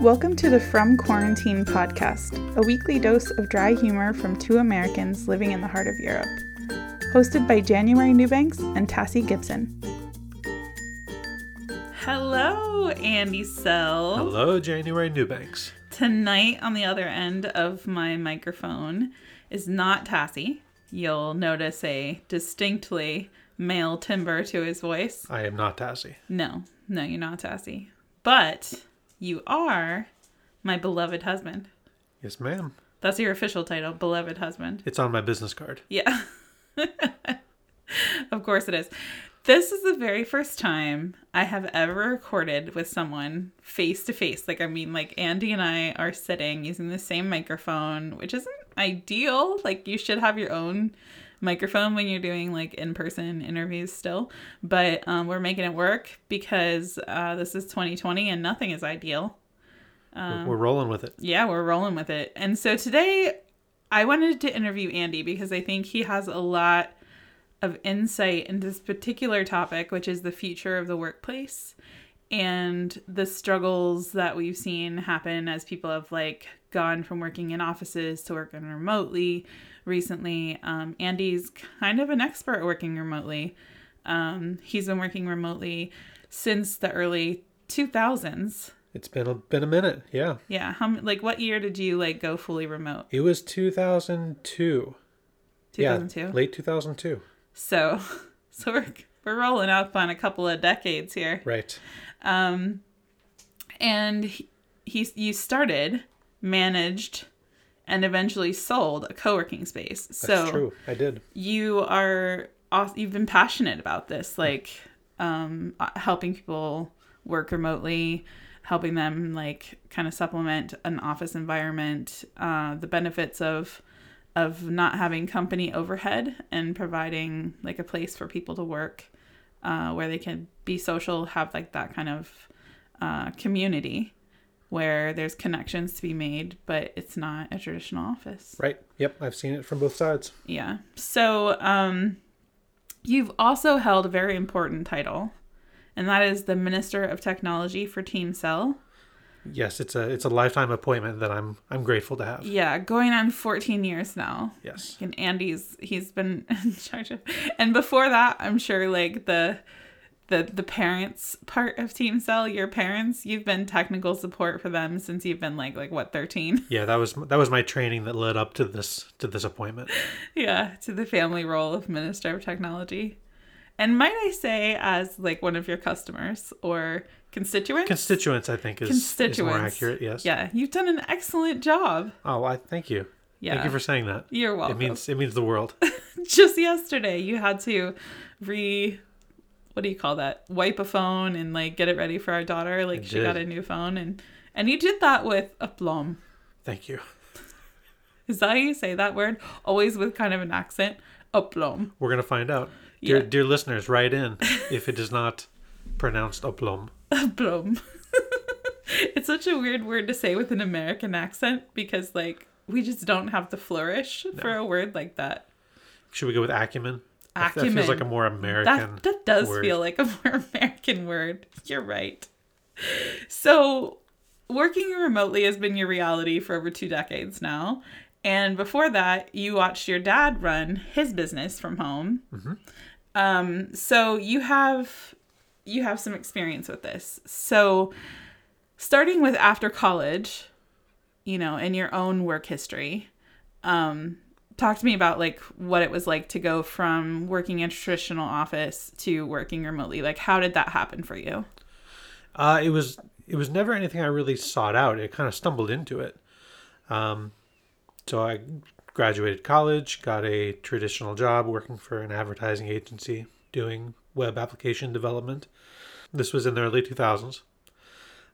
Welcome to the From Quarantine podcast, a weekly dose of dry humor from two Americans living in the heart of Europe. Hosted by January Newbanks and Tassie Gibson. Hello, Andy Sell. Hello, January Newbanks. Tonight, on the other end of my microphone, is not Tassie. You'll notice a distinctly male timbre to his voice. I am not Tassie. No, no, you're not Tassie. But you are my beloved husband. Yes, ma'am. That's your official title, beloved husband. It's on my business card. Yeah. of course it is. This is the very first time I have ever recorded with someone face to face. Like, I mean, like Andy and I are sitting using the same microphone, which isn't ideal. Like, you should have your own microphone when you're doing like in person interviews still. But um, we're making it work because uh, this is 2020 and nothing is ideal. Um, we're rolling with it. Yeah, we're rolling with it. And so today I wanted to interview Andy because I think he has a lot of insight into this particular topic, which is the future of the workplace and the struggles that we've seen happen as people have like gone from working in offices to working remotely recently. Um, Andy's kind of an expert working remotely. Um, he's been working remotely since the early 2000s. It's been a been a minute, yeah. Yeah. How like what year did you like go fully remote? It was 2002. 2002. Yeah, late 2002. So, so we're we're rolling up on a couple of decades here. Right. Um, and he, he you started, managed, and eventually sold a co-working space. That's so true. I did. You are you've been passionate about this, like um, uh, helping people work remotely, helping them like kind of supplement an office environment, uh, the benefits of of not having company overhead and providing like a place for people to work uh, where they can be social, have like that kind of uh, community where there's connections to be made, but it's not a traditional office. Right. Yep. I've seen it from both sides. Yeah. So um, you've also held a very important title, and that is the Minister of Technology for Team Cell. Yes, it's a it's a lifetime appointment that I'm I'm grateful to have. Yeah, going on 14 years now. Yes. And Andy's he's been in charge of and before that, I'm sure like the the the parents part of Team Cell, your parents, you've been technical support for them since you've been like like what, 13? Yeah, that was that was my training that led up to this to this appointment. yeah, to the family role of Minister of Technology. And might I say as like one of your customers or constituents? Constituents, I think, is, constituents. is more accurate. Yes. Yeah, you've done an excellent job. Oh, I thank you. Yeah. Thank you for saying that. You're welcome. It means it means the world. Just yesterday, you had to re what do you call that? Wipe a phone and like get it ready for our daughter. Like I she did. got a new phone and and you did that with a aplomb. Thank you. Is that how you say that word? Always with kind of an accent. A Aplomb. We're gonna find out. Dear, yeah. dear listeners, write in if it is not pronounced aplomb. Aplomb. it's such a weird word to say with an American accent because, like, we just don't have the flourish no. for a word like that. Should we go with acumen? Acumen. That feels like a more American. That, that does word. feel like a more American word. You're right. So, working remotely has been your reality for over two decades now. And before that, you watched your dad run his business from home. Mm-hmm. Um, so you have you have some experience with this. So starting with after college, you know, in your own work history, um, talk to me about like what it was like to go from working in a traditional office to working remotely. Like how did that happen for you? Uh, it was it was never anything I really sought out. It kind of stumbled into it. Um, so I graduated college, got a traditional job working for an advertising agency doing web application development. This was in the early 2000s.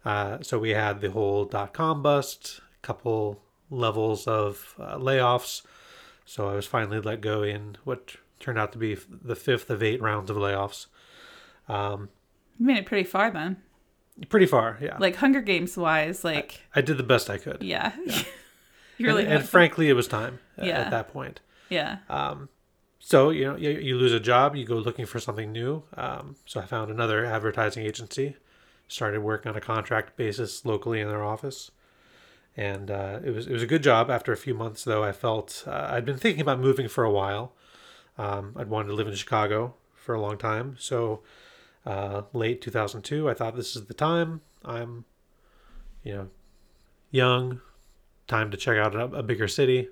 Uh, so we had the whole dot com bust, couple levels of uh, layoffs. So I was finally let go in what turned out to be the fifth of eight rounds of layoffs. Um, you made it pretty far then. Pretty far, yeah. Like Hunger Games wise, like I, I did the best I could. Yeah. yeah. You really and, and frankly, it was time yeah. at that point. Yeah. Um, so you know, you, you lose a job, you go looking for something new. Um, so I found another advertising agency, started working on a contract basis locally in their office. And uh, it was it was a good job. After a few months, though, I felt uh, I'd been thinking about moving for a while. Um, I'd wanted to live in Chicago for a long time, so uh, late 2002, I thought this is the time. I'm, you know, young, time to check out a, a bigger city.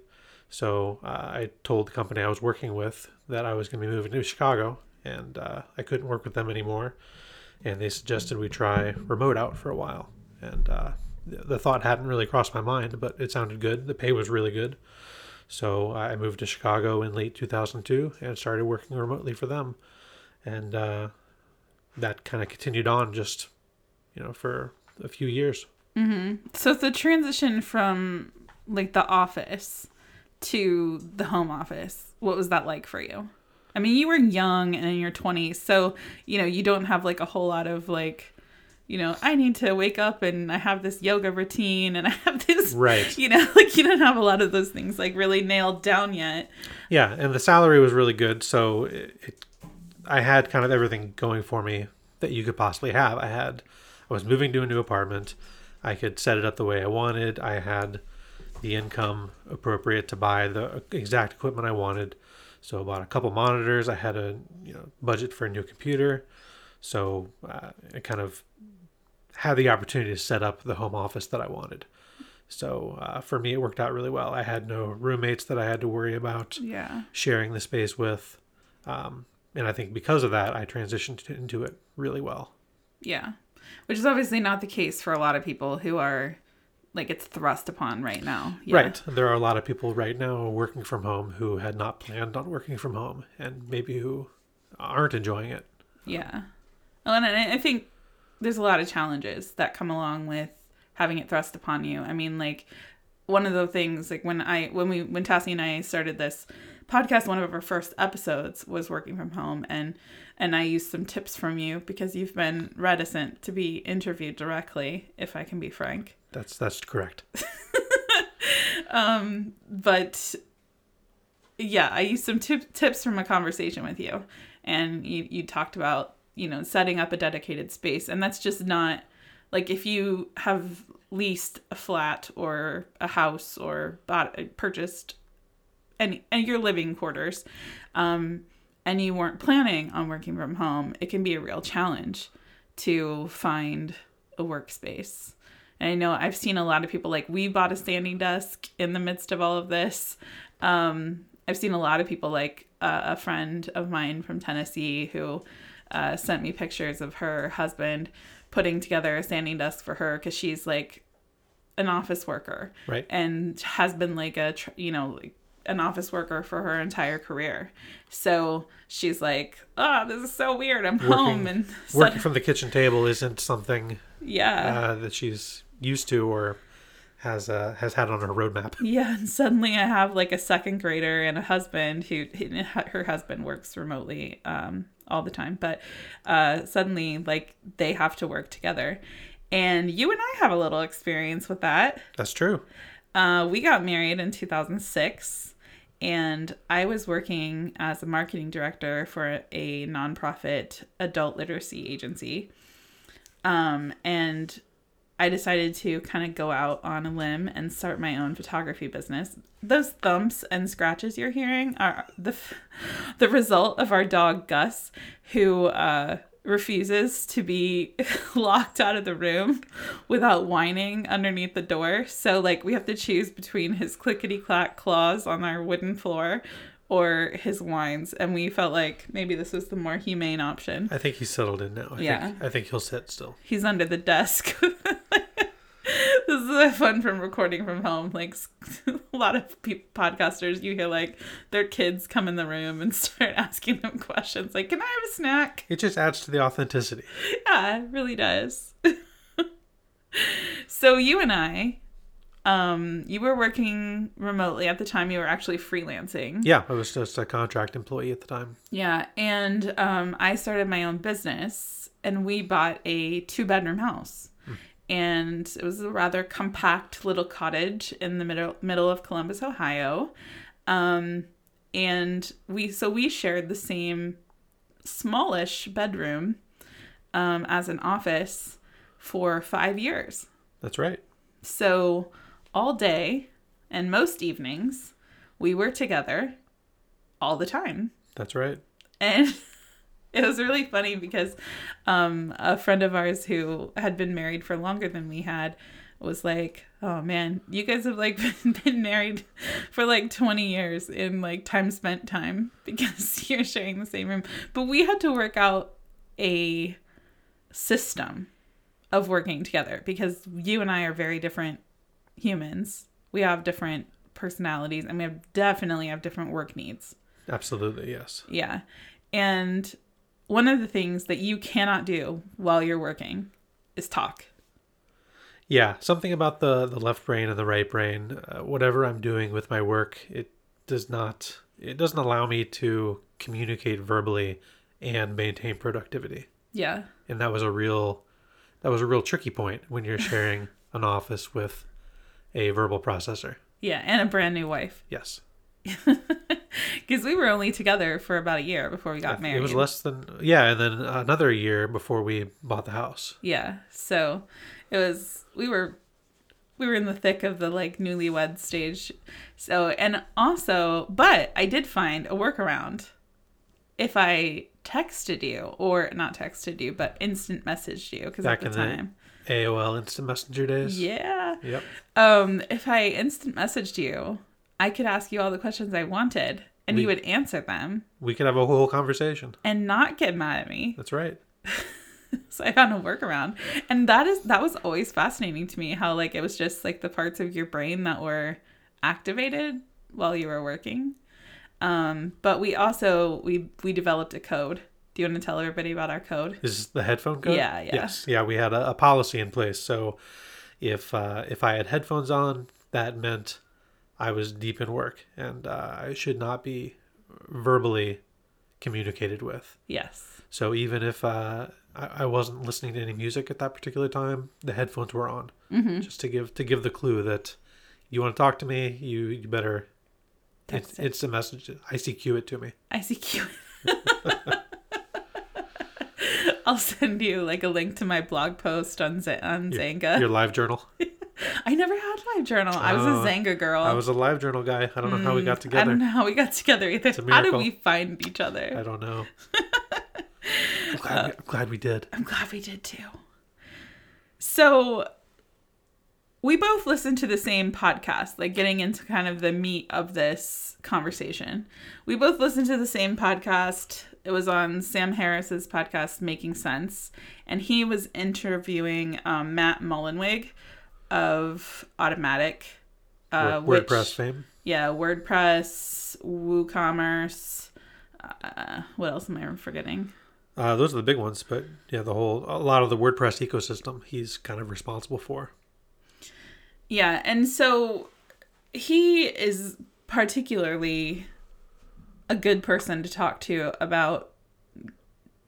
So uh, I told the company I was working with that I was going to be moving to Chicago, and uh, I couldn't work with them anymore. And they suggested we try remote out for a while. And uh, the thought hadn't really crossed my mind, but it sounded good. The pay was really good. So I moved to Chicago in late 2002 and started working remotely for them. And uh, that kind of continued on just, you know, for a few years. Mm-hmm. So the transition from like the office to the home office, what was that like for you? I mean, you were young and in your 20s, so, you know, you don't have like a whole lot of like, you know, I need to wake up and I have this yoga routine and I have this, right? You know, like you don't have a lot of those things like really nailed down yet. Yeah, and the salary was really good, so it, it I had kind of everything going for me that you could possibly have. I had, I was moving to a new apartment. I could set it up the way I wanted. I had the income appropriate to buy the exact equipment I wanted. So I bought a couple monitors. I had a you know budget for a new computer. So uh, I kind of had the opportunity to set up the home office that I wanted. So uh, for me, it worked out really well. I had no roommates that I had to worry about yeah. sharing the space with. Um, and I think because of that, I transitioned into it really well. Yeah. Which is obviously not the case for a lot of people who are like it's thrust upon right now. Yeah. Right. There are a lot of people right now working from home who had not planned on working from home and maybe who aren't enjoying it. Yeah. Well, and I think there's a lot of challenges that come along with having it thrust upon you. I mean, like one of the things like when I when we when Tassie and I started this podcast, one of our first episodes was working from home, and and I used some tips from you because you've been reticent to be interviewed directly, if I can be frank. That's that's correct. um, but yeah, I used some tip, tips from a conversation with you, and you you talked about you know setting up a dedicated space, and that's just not like if you have leased a flat or a house or bought purchased and and your living quarters um and you weren't planning on working from home it can be a real challenge to find a workspace. And i know i've seen a lot of people like we bought a standing desk in the midst of all of this. Um i've seen a lot of people like uh, a friend of mine from tennessee who uh, sent me pictures of her husband putting together a standing desk for her because she's like an office worker. Right. And has been like a you know like an office worker for her entire career. So she's like oh this is so weird. I'm working, home and working from the kitchen table isn't something yeah. uh, that she's used to or has uh, has had on her roadmap. Yeah, and suddenly I have like a second grader and a husband who her husband works remotely um, all the time, but uh, suddenly like they have to work together. And you and I have a little experience with that. That's true. Uh, we got married in 2006, and I was working as a marketing director for a nonprofit adult literacy agency. Um, and I decided to kind of go out on a limb and start my own photography business. Those thumps and scratches you're hearing are the the result of our dog Gus, who uh, refuses to be locked out of the room without whining underneath the door. So like we have to choose between his clickety clack claws on our wooden floor or his whines and we felt like maybe this was the more humane option. I think he's settled in now. I yeah. Think, I think he'll sit still. He's under the desk. this is fun from recording from home. Like a lot of people, podcasters, you hear like their kids come in the room and start asking them questions like, "Can I have a snack?" It just adds to the authenticity. Yeah, it really does. so you and I um, you were working remotely at the time. You were actually freelancing. Yeah, I was just a contract employee at the time. Yeah, and um, I started my own business, and we bought a two-bedroom house, hmm. and it was a rather compact little cottage in the middle middle of Columbus, Ohio. Um, and we so we shared the same smallish bedroom um, as an office for five years. That's right. So all day and most evenings, we were together all the time. That's right. And it was really funny because um, a friend of ours who had been married for longer than we had was like, "Oh man, you guys have like been married for like 20 years in like time spent time because you're sharing the same room." But we had to work out a system of working together because you and I are very different humans. We have different personalities and we have definitely have different work needs. Absolutely, yes. Yeah. And one of the things that you cannot do while you're working is talk. Yeah, something about the the left brain and the right brain. Uh, whatever I'm doing with my work, it does not. It doesn't allow me to communicate verbally and maintain productivity. Yeah. And that was a real, that was a real tricky point when you're sharing an office with a verbal processor. Yeah, and a brand new wife. Yes. Because we were only together for about a year before we got married. It was less than yeah, and then another year before we bought the house. Yeah. So it was we were we were in the thick of the like newlywed stage. So and also, but I did find a workaround. If I texted you or not texted you, but instant messaged you because at the the- time, AOL Instant Messenger days. yeah. Yep. Um, if I instant messaged you, I could ask you all the questions I wanted, and you would answer them We could have a whole conversation. and not get mad at me. That's right. So I found a workaround. And that is that was always fascinating to me how like it was just like the parts of your brain that were activated while you were working. Um, but we also we we developed a code. Do you want to tell everybody about our code? Is the headphone code? Yeah, yeah. Yes. Yeah, we had a, a policy in place. So if uh, if I had headphones on, that meant I was deep in work and uh, I should not be verbally communicated with. Yes. So even if uh, I, I wasn't listening to any music at that particular time, the headphones were on, Mm-hmm. just to give to give the clue that you want to talk to me, you you better it. it's a message. ICQ it to me. ICQ. I'll send you like a link to my blog post on Z- on Xanga. Your live journal. I never had live journal. I was Oh, a Xanga girl. I was a live journal guy. I don't know how we got hmm, together. I don't know how we got together either. How did we find each other? I don't know. I'm glad, we, I'm glad we did. I'm glad we did too. So we both listened to the same podcast, like getting into kind of the meat of this conversation. We both listened to the same podcast. It was on Sam Harris's podcast, Making Sense, and he was interviewing um, Matt Mullenweg of Automattic. Uh, Word- WordPress which- fame. yeah, WordPress, WooCommerce. Uh, what else am I forgetting? Uh, those are the big ones, but yeah, the whole a lot of the WordPress ecosystem he's kind of responsible for. Yeah, and so he is particularly a good person to talk to about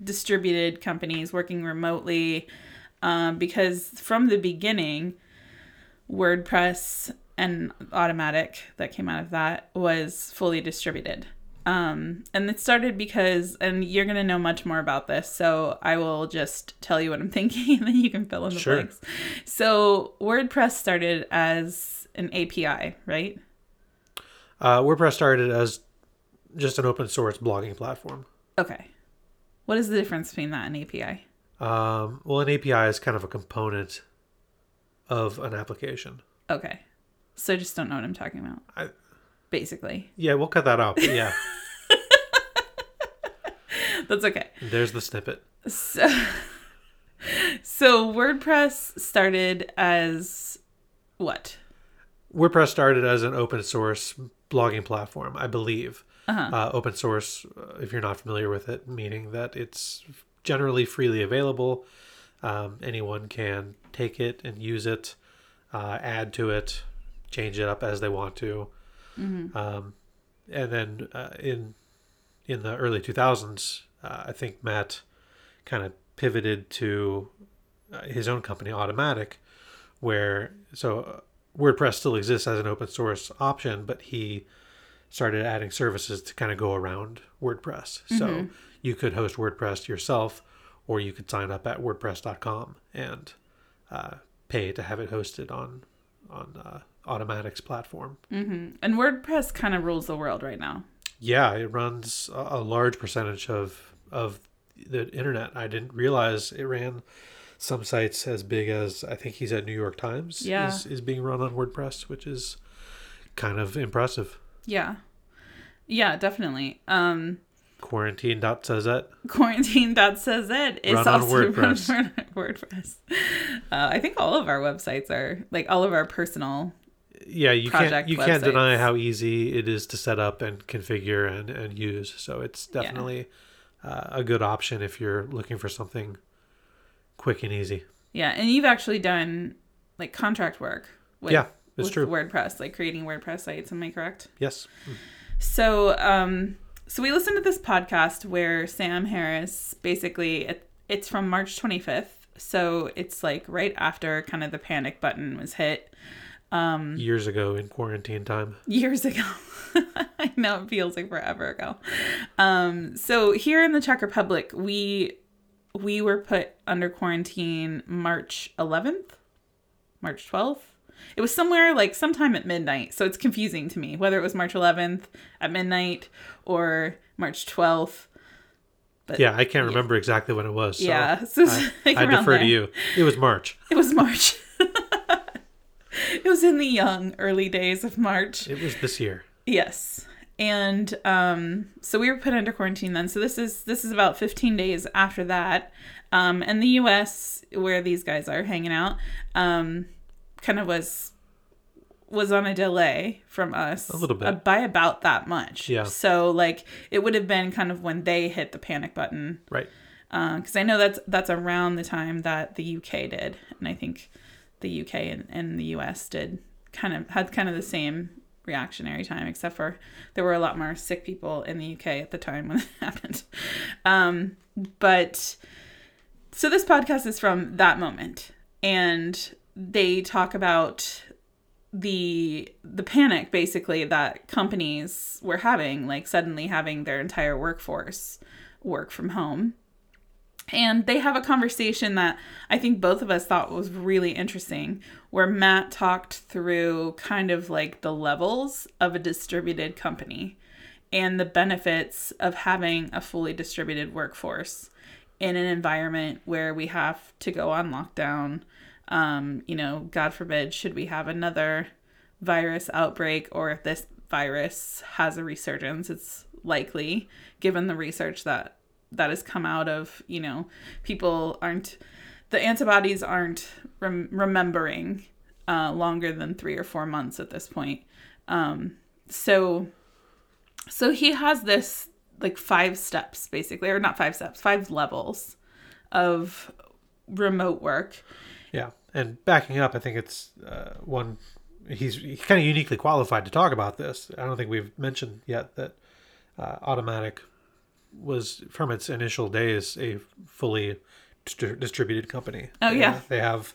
distributed companies working remotely um, because from the beginning, WordPress and Automattic that came out of that was fully distributed. Um, and it started because, and you're going to know much more about this, so I will just tell you what I'm thinking and then you can fill in the Sure. blanks. So, WordPress started as an API, right? Uh, WordPress started as just an open source blogging platform. Okay. What is the difference between that and API? Um, well, an API is kind of a component of an application. Okay. So, I just don't know what I'm talking about. I- Basically. Yeah, we'll cut that out. Yeah, That's okay. there's the snippet. So, so WordPress started as what? WordPress started as an open source blogging platform, I believe. Uh-huh. Uh, open source, uh, if you're not familiar with it, meaning that it's generally freely available. Um, anyone can take it and use it, uh, add to it, change it up as they want to. Um, and then uh, in in the early 2000s, uh, I think Matt kind of pivoted to uh, his own company, Automattic, where so WordPress still exists as an open source option, but he started adding services to kind of go around WordPress. So you could host WordPress yourself, or you could sign up at WordPress.com and uh, pay to have it hosted on on uh, Automattic's platform. And WordPress kind of rules the world right now. Yeah, it runs a, a large percentage of of the internet. I didn't realize it ran some sites as big as I think he said New York Times Yeah. is, is being run on WordPress, which is kind of impressive. Yeah. Yeah, definitely. Um Quarantine.cz. quarantine.cz is Run on also WordPress. run on WordPress. Uh, I think all of our websites are like all of our personal. Yeah, you can't you can't deny how easy it is to set up and configure and, and use. So it's definitely uh, a good option if you're looking for something quick and easy. Yeah, and you've actually done like contract work. With, Yeah, it's with true. WordPress, like creating WordPress sites. Am I correct? Yes. So, um, so we listened to this podcast where Sam Harris basically it, it's from March 25th. So it's like right after kind of the panic button was hit. Um, Years ago in quarantine time. years ago. I know it feels like forever ago. Um, so here in the Czech Republic, we we were put under quarantine March 11th, March 12th. It was somewhere like sometime at midnight. So it's confusing to me whether it was March 11th at midnight or March 12th. But Yeah, I can't remember exactly when it was. So yeah, so I, like I defer to you. It was March. It was March. it was in the young early days of March. It was this year. Yes. And um, so we were put under quarantine then. So this is this is about 15 days after that. Um, and the U.S. where these guys are hanging out, um, kind of was was on a delay from us A little bit. uh, by about that much. Yeah. So like it would have been kind of when they hit the panic button Right. because I know that's that's around the time that the UK did, and I think the UK and, and the US did kind of had kind of the same reactionary time, except for there were a lot more sick people in the UK at the time when it happened. Um, but so this podcast is from that moment, and they talk about the the panic basically that companies were having like suddenly having their entire workforce work from home and they have a conversation that I think both of us thought was really interesting, where Matt talked through kind of like the levels of a distributed company and the benefits of having a fully distributed workforce in an environment where we have to go on lockdown. Um, you know, God forbid, should we have another virus outbreak or if this virus has a resurgence, it's likely, given the research that that has come out of you know people aren't the antibodies aren't rem- remembering uh, longer than three or four months at this point. Um, so so he has this like five steps basically or not five steps five levels of remote work Yeah, and backing up, I think it's uh, one. He's, he's kind of uniquely qualified to talk about this. I don't think we've mentioned yet that uh, Automattic was from its initial days a fully distri- distributed company. Oh, They- yeah. they have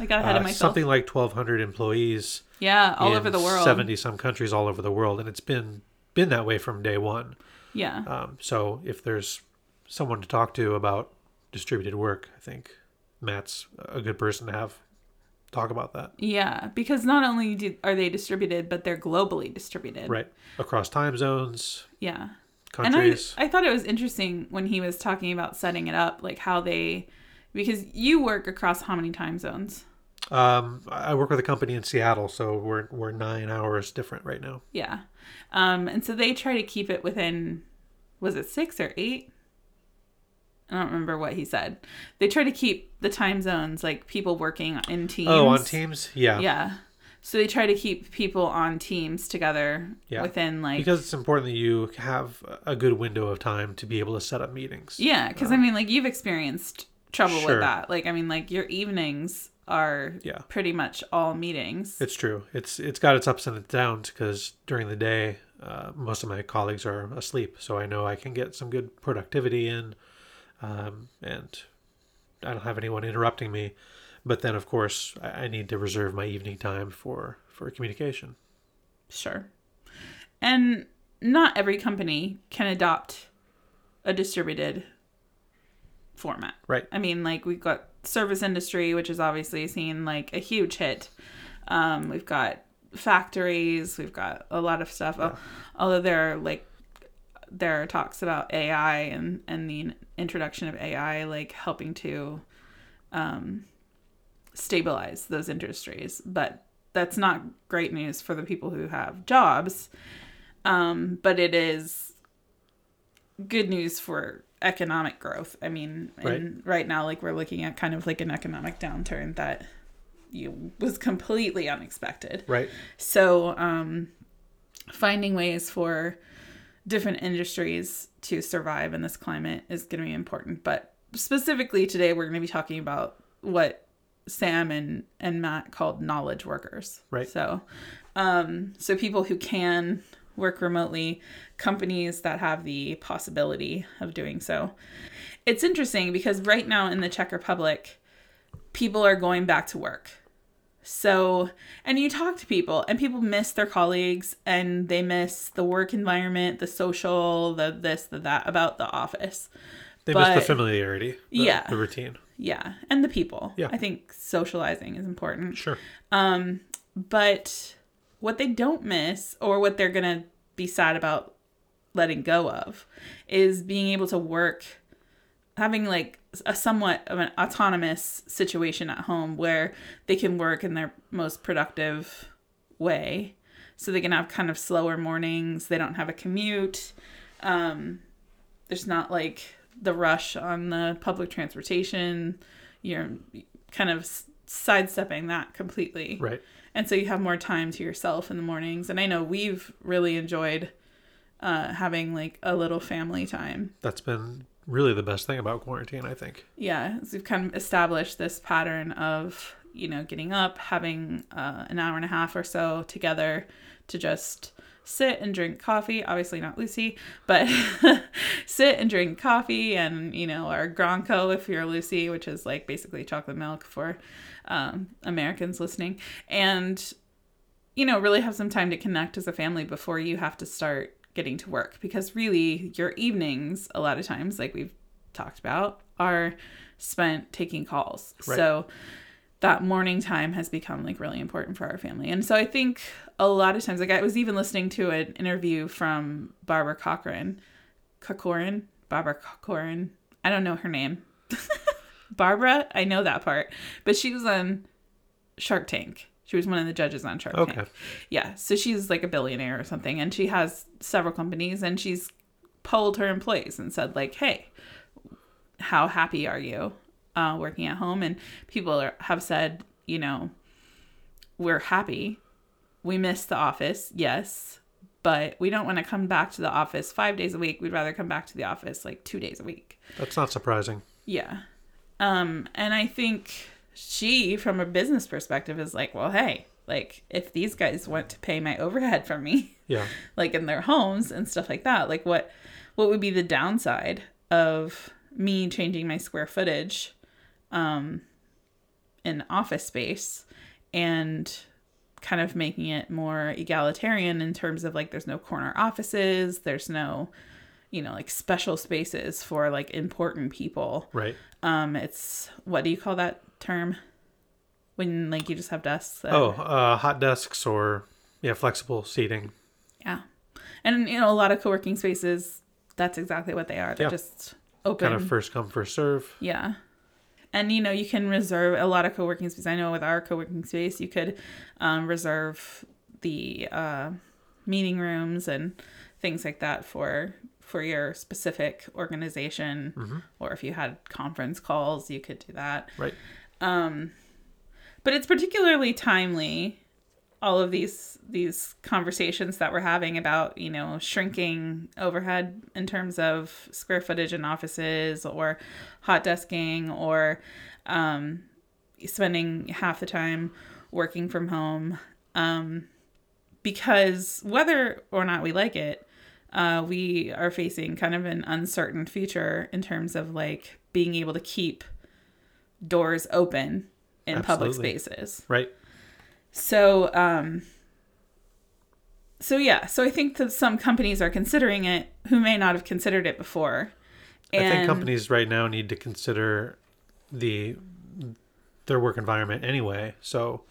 i got ahead uh, of myself something like twelve hundred employees yeah all over the world seventy some countries all over the world, and it's been been that way from day one. yeah Um, so if there's someone to talk to about distributed work, I think Matt's a good person to have talk about that. yeah because not only do, are they distributed but they're globally distributed Right. Across time zones, yeah countries. And I, I thought it was interesting when he was talking about setting it up, like how they, because you work across how many time zones? um, I work with a company in Seattle, so we're we're nine hours different right now. Yeah. Um, and so they try to keep it within, was it six or eight? I don't remember what he said. They try to keep the time zones, like people working in teams. Oh, on teams, yeah. Yeah. So they try to keep people on teams together Yeah. within like Because it's important that you have a good window of time to be able to set up meetings. Yeah, because I mean, like you've experienced trouble Sure. with that. Like, I mean, like your evenings are Yeah. pretty much all meetings. It's true. It's it's got its ups and its downs because during the day, uh, most of my colleagues are asleep, so I know I can get some good productivity in, um, and I don't have anyone interrupting me. But then, of course, I, need to reserve my evening time for for communication. Sure. And not every company can adopt a distributed format. Right. I mean, like we've got service industry, which is obviously seen like a huge hit. Um, we've got factories, we've got a lot of stuff. Yeah. Although there are like there are talks about AI and and the introduction of AI like helping to um, stabilize those industries, but that's not great news for the people who have jobs. Um, but it is good news for economic growth. I mean, and right now, like we're looking at kind of like an economic downturn that you was completely unexpected. Right. So, um, finding ways for different industries to survive in this climate is going to be important. But specifically today, we're going to be talking about what Sam and and Matt called knowledge workers. Right. So, um, so people who can work remotely, companies that have the possibility of doing so. It's interesting because right now in the Czech Republic, people are going back to work. So, and you talk to people, and people miss their colleagues and they miss the work environment, the social, the this, the that about the office. They miss the familiarity. the- Yeah. The routine. Yeah, and the people. Yeah. I think socializing is important. Sure. Um, but what they don't miss, or what they're gonna be sad about letting go of, is being able to work, having like a somewhat of an autonomous situation at home where they can work in their most productive way. So they can have kind of slower mornings. They don't have a commute. Um, there's not like the rush on the public transportation. You're kind of sidestepping that completely. Right. And so you have more time to yourself in the mornings. And I know we've really enjoyed uh, having like a little family time. That's been really the best thing about quarantine, I think. Yeah, so we've kind of established this pattern of, you know, getting up, having uh, an hour and a half or so together to just sit and drink coffee. Obviously, not Lucy, but sit and drink coffee and, you know, our Granko if you're Lucy, which is like basically chocolate milk for um, Americans listening. And, you know, really have some time to connect as a family before you have to start getting to work because really your evenings a lot of times like we've talked about are spent taking calls. Right. so that morning time has become like really important for our family. And so i think a lot of times like i was even listening to an interview from barbara cochran cochran? Barbara cochran? I don't know her name. Barbara? I know that part. But she was on shark tank she was one of the judges on shark Okay. tank yeah, so she's like a billionaire or something, and she has several companies, and she's polled her employees and said like, "Hey, how happy are you uh, working at home?" And people are, have said, you know, we're happy. We miss the office, yes, but we don't want to come back to the office five days a week. We'd rather come back to the office like two days a week. That's not surprising. Yeah. Um, and I think she, from a business perspective, is like, well, hey, like if these guys want to pay my overhead for me, Yeah. like in their homes and stuff like that, like what what would be the downside of me changing my square footage um in office space and kind of making it more egalitarian in terms of like there's no corner offices, there's no you know like special spaces for like important people Right. um, it's what do you call that term? When like you just have desks. that- Oh, uh, hot desks or yeah, flexible seating. yeah, and you know a lot of co-working spaces. That's exactly what they are. They're Yeah. just open. Kind of first come first serve. Yeah. And you know, you can reserve a lot of co-working space. I know with our co-working space, you could um, reserve the uh, meeting rooms and things like that for for your specific organization Mm-hmm. or if you had conference calls, you could do that. Right. Um, but it's particularly timely all of these these conversations that we're having about you know shrinking overhead in terms of square footage in offices or hot desking or um, spending half the time working from home. Um, because whether or not we like it uh, we are facing kind of an uncertain future in terms of like being able to keep doors open in public spaces. Right. So, um, so yeah, so I think that some companies are considering it who may not have considered it before. I think companies right now need to consider the their work environment anyway. So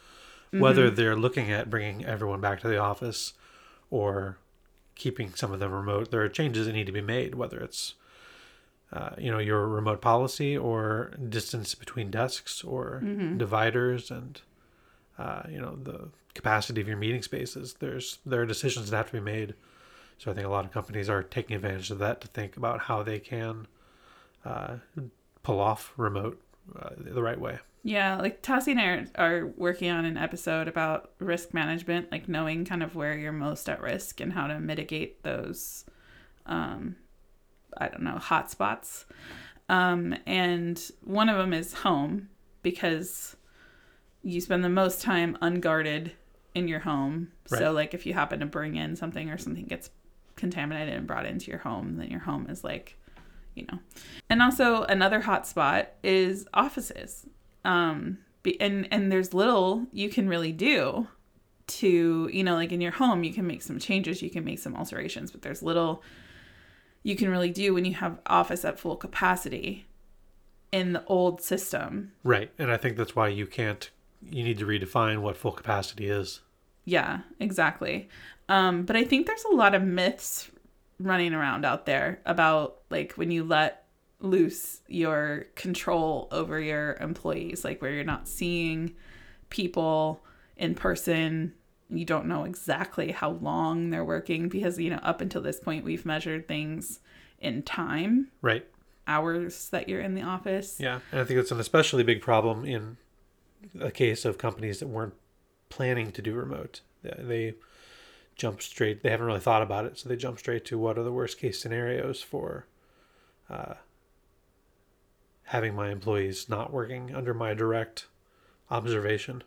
whether they're looking at bringing everyone back to the office or keeping some of them remote, there are changes that need to be made. Whether it's uh, you know your remote policy or distance between desks or dividers and uh, you know the capacity of your meeting spaces. There's there are decisions that have to be made. So I think a lot of companies are taking advantage of that to think about how they can uh, pull off remote uh, the right way. Yeah, like Tassie and I are, are working on an episode about risk management, like knowing kind of where you're most at risk and how to mitigate those, um, I don't know, hotspots. Um, and one of them is home because you spend the most time unguarded in your home. So, like, if you happen to bring in something or something gets contaminated and brought into your home, then your home is like, you know. And also, another hot spot is offices um and and there's little you can really do to you know like in your home you can make some changes you can make some alterations but there's little you can really do when you have office at full capacity in the old system Right. And I think that's why you can't, you need to redefine what full capacity is. yeah exactly um but i think there's a lot of myths running around out there about like when you let loose your control over your employees like where you're not seeing people in person you don't know exactly how long they're working because you know up until this point we've measured things in time Right. hours that you're in the office Yeah. And I think it's an especially big problem in a case of companies that weren't planning to do remote. They- jump straight, they haven't really thought about it. So they jump straight to what are the worst case scenarios for uh, having my employees not working under my direct observation.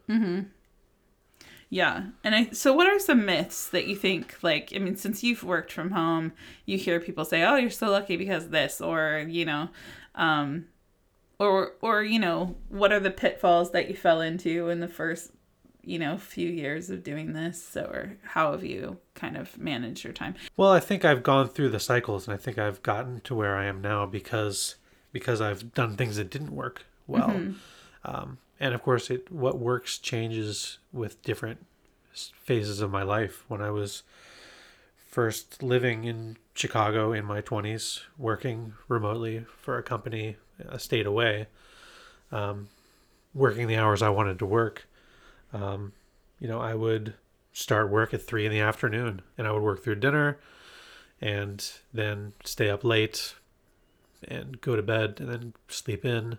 Yeah. And I so what are some myths that you think like I mean since you've worked from home, you hear people say, "Oh, you're so lucky because this," or, you know, um or or you know, what are the pitfalls that you fell into in the first, you know, few years of doing this So, or how have you kind of managed your time? Well, I think I've gone through the cycles, and I think I've gotten to where I am now because because I've done things that didn't work well. Um, and of course, it what works changes with different phases of my life. When I was first living in Chicago in my twenties, working remotely for a company a state away, um, working the hours I wanted to work, um, you know, I would start work at three in the afternoon, and I would work through dinner, and then stay up late, and go to bed, and then sleep in.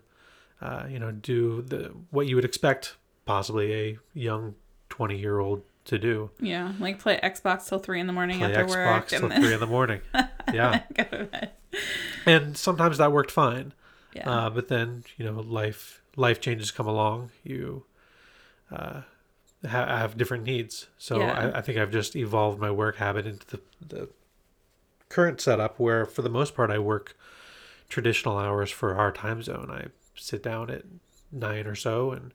Uh, you know, do the what you would expect possibly a young twenty year old to do. Yeah, like play Xbox till 3 in the morning Play after Xbox work till and three in the morning. Yeah, go to bed. and sometimes that worked fine. Yeah. Uh, but then you know life life changes come along. You uh, ha- have different needs. So Yeah. I, I think I've just evolved my work habit into the, the current setup where for the most part I work traditional hours for our time zone. I sit down at nine or so and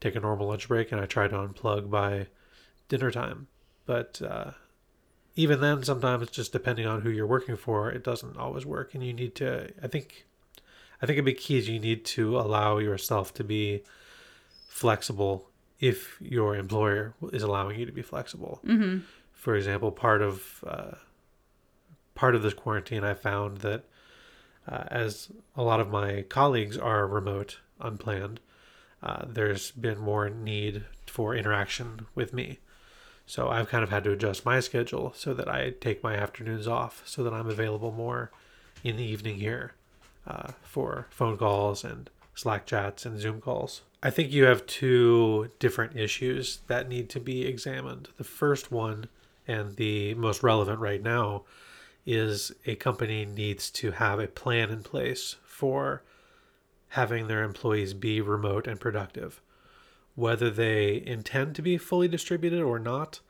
take a normal lunch break, and I try to unplug by dinner time. But uh, even then, sometimes just depending on who you're working for, it doesn't always work, and you need to. I think, I think a big key is you need to allow yourself to be flexible if your employer is allowing you to be flexible. mm-hmm. For example, part of uh, part of this quarantine, I found that uh, as a lot of my colleagues are remote, unplanned, uh, there's been more need for interaction with me. So I've kind of had to adjust my schedule so that I take my afternoons off, so that I'm available more in the evening here uh, for phone calls and Slack chats and Zoom calls. I think you have two different issues that need to be examined. The first one, and the most relevant right now, is a company needs to have a plan in place for having their employees be remote and productive. Whether they intend to be fully distributed or not,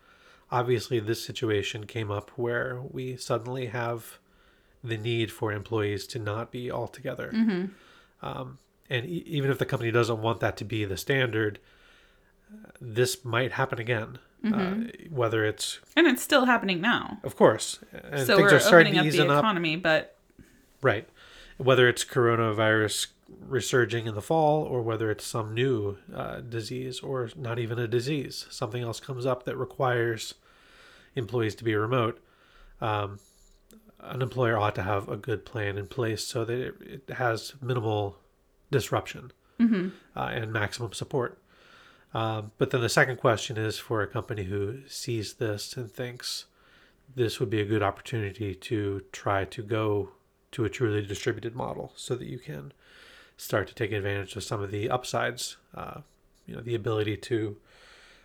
obviously, this situation came up where we suddenly have the need for employees to not be all together. Um, and e- even if the company doesn't want that to be the standard, uh, this might happen again. Uh, whether it's, And it's still happening now. of course, and so things we're are starting opening to up ease the up. economy, but Right. Whether it's coronavirus resurging in the fall or whether it's some new uh, disease or not even a disease, something else comes up that requires employees to be remote, um, an employer ought to have a good plan in place so that it, it has minimal disruption Mm-hmm. uh, and maximum support. Um, but then the second question is for a company who sees this and thinks this would be a good opportunity to try to go to a truly distributed model so that you can start to take advantage of some of the upsides. Uh, you know, the ability to